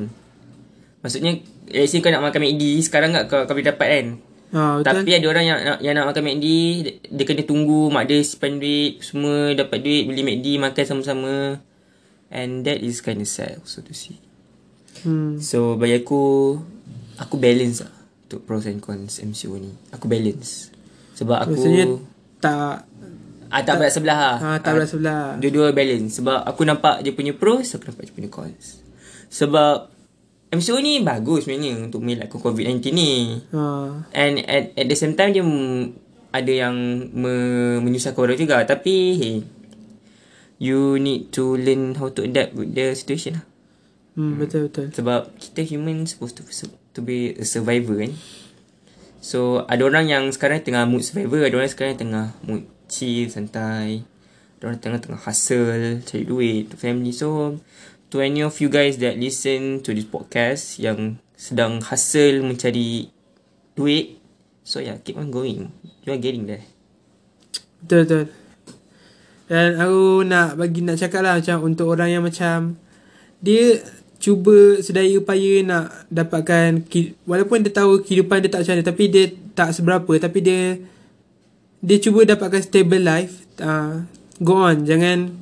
Maksudnya let's say kau nak makan McD sekarang tak kau, kau boleh dapat kan. Ha, betul. Tapi ada orang yang nak, yang nak makan McD dia, dia kena tunggu mak dia spend duit semua dapat duit beli McD makan sama-sama. And that is kind of sad also to see. hmm. So bagi aku Aku balance lah Untuk pros and cons MCO ni Aku balance. Sebab aku Maksudnya tak ah, Tak berat sebelah lah. Ha, tak berat sebelah. Dua-dua balance. Sebab aku nampak dia punya pros Aku nampak dia punya cons. Sebab MCO ni bagus sebenarnya Untuk melakkan COVID-19 ni. Ha. And at, at the same time dia ada yang me, menyusahkan orang juga. Tapi hey You need to learn how to adapt with the situation lah. Hmm, betul betul. sebab kita human supposed to to be a survivor kan. So ada orang yang sekarang tengah mood survivor, ada orang sekarang tengah mood chill, santai. Ada orang tengah tengah hustle, cari duit untuk family. So to any of you guys that listen to this podcast yang sedang hustle mencari duit, so yeah, keep on going. You are getting there. Betul betul. Dan aku nak bagi nak cakap lah macam untuk orang yang macam dia cuba sedaya upaya nak dapatkan walaupun dia tahu kehidupan dia tak macam mana tapi dia tak seberapa tapi dia dia cuba dapatkan stable life uh, go on jangan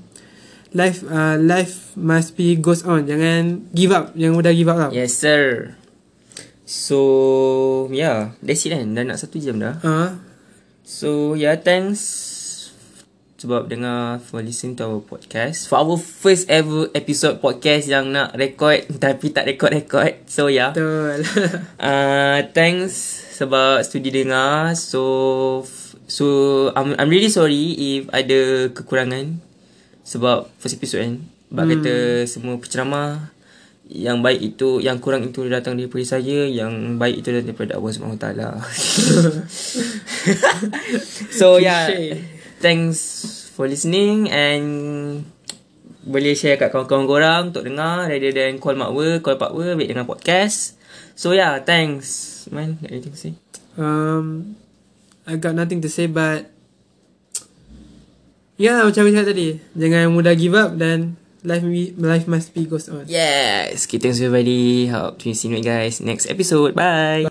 life uh, life must be goes on jangan give up jangan mudah give up tau Yes sir. So yeah, that's it kan. Dah nak satu jam dah. uh, So yeah, thanks sebab dengar for listening to our podcast. For our first ever episode podcast yang nak record tapi tak record-record. So yeah. betul Uh, thanks sebab studi dengar. So So I'm I'm really sorry if ada kekurangan sebab first episode kan. Bak Hmm. kata semua penceramah yang baik itu yang kurang itu datang daripada saya yang baik itu datang daripada Allah Subhanahu Taala. so yeah. Thanks for listening and boleh share kat kawan-kawan korang untuk dengar rather than call makwa, call pakwa, baik dengan podcast. So yeah, thanks. Man, got anything to say? Um, I got nothing to say but Ya macam aku cakap tadi Jangan mudah give up dan Life, me- life must be goes on Yes. Okay, thanks everybody. Hope to see you guys next episode. Bye.